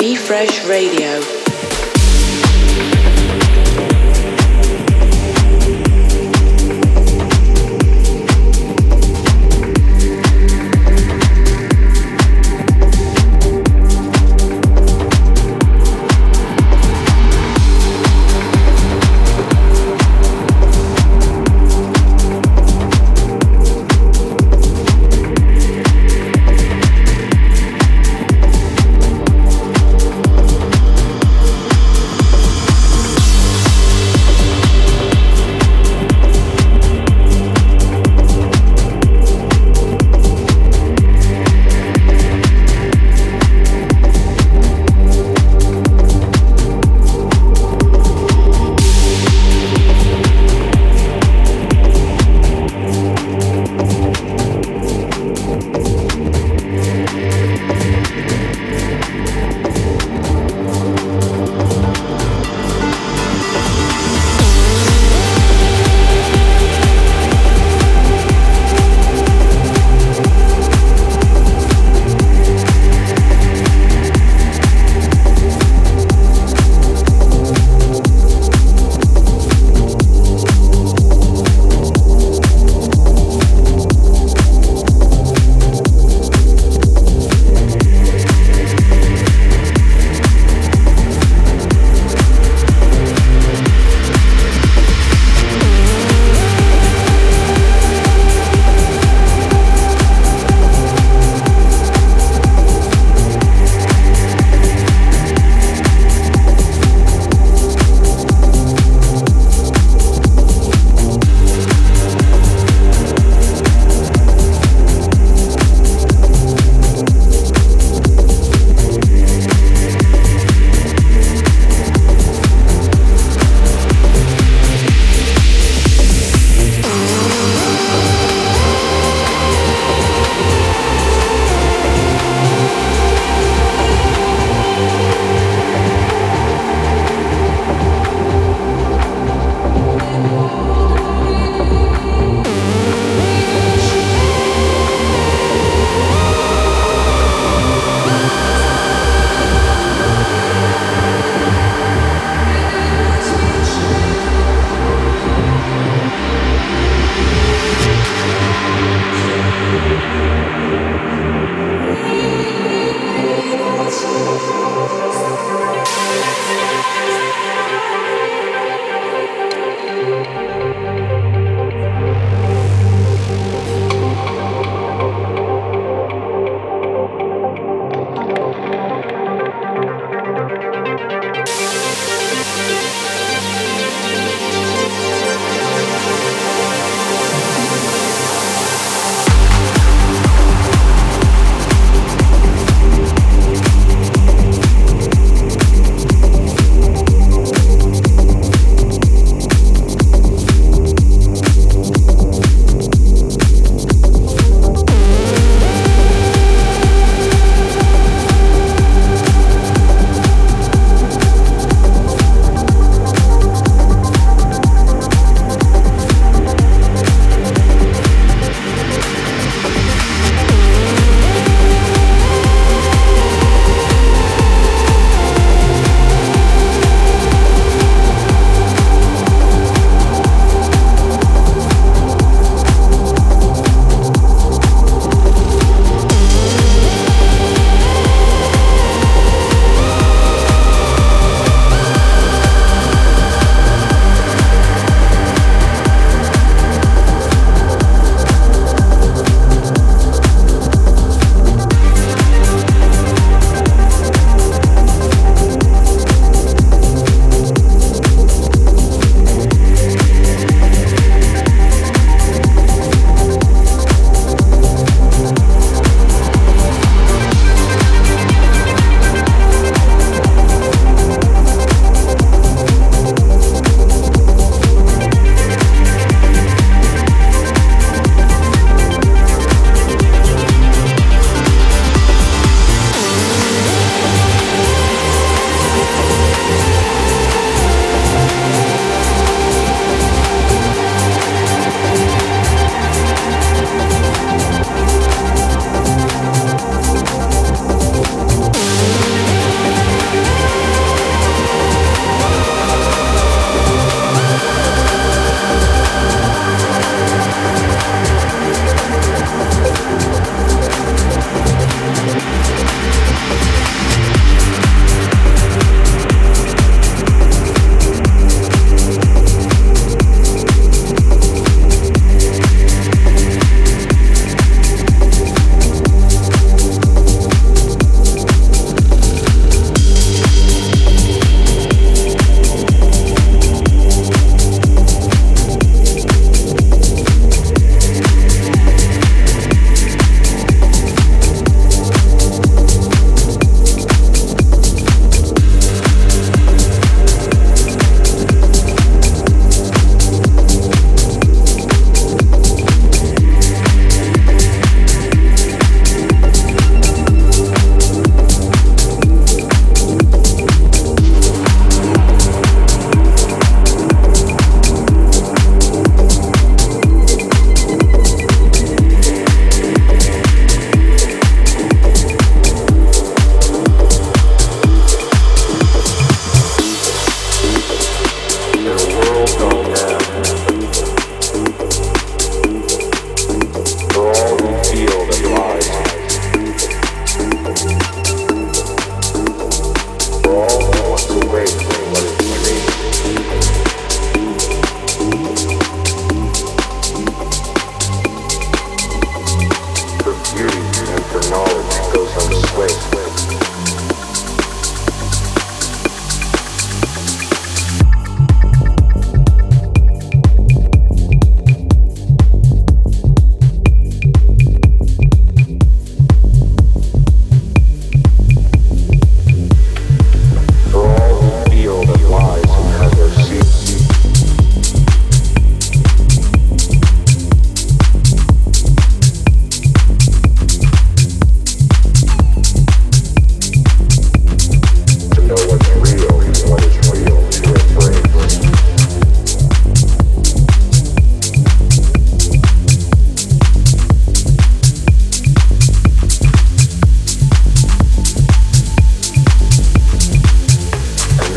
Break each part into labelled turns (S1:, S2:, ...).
S1: Refresh Radio.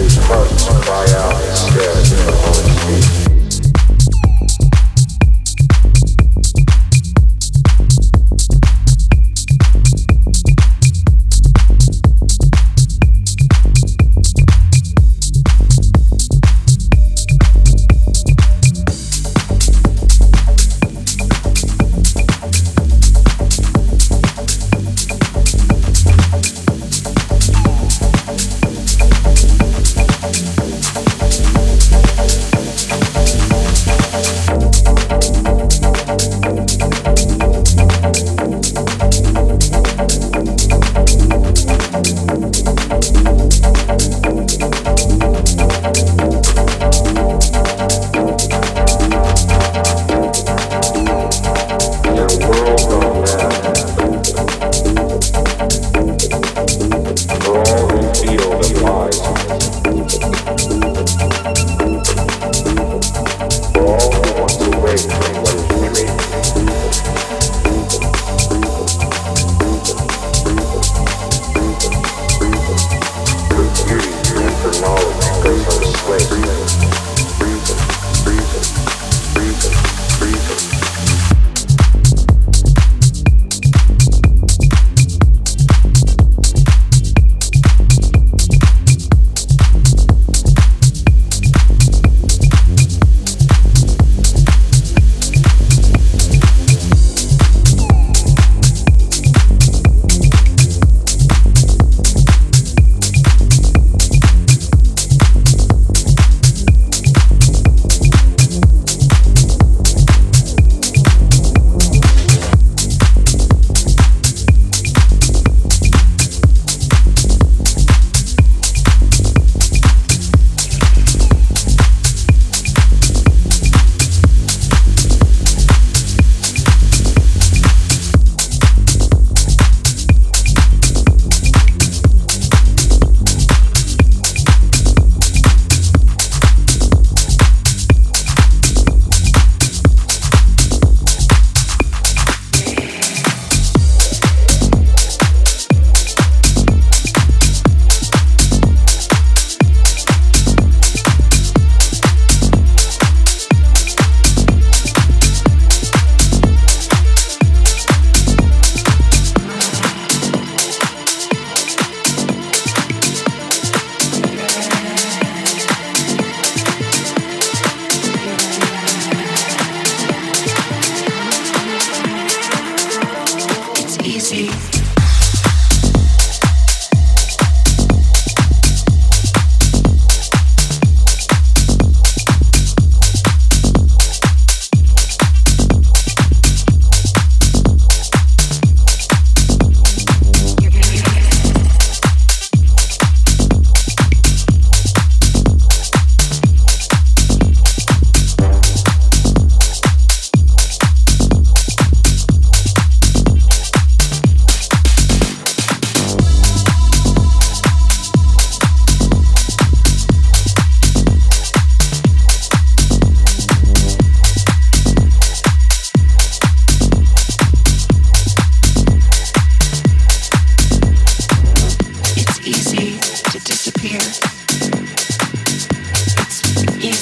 S1: whose hearts cry out.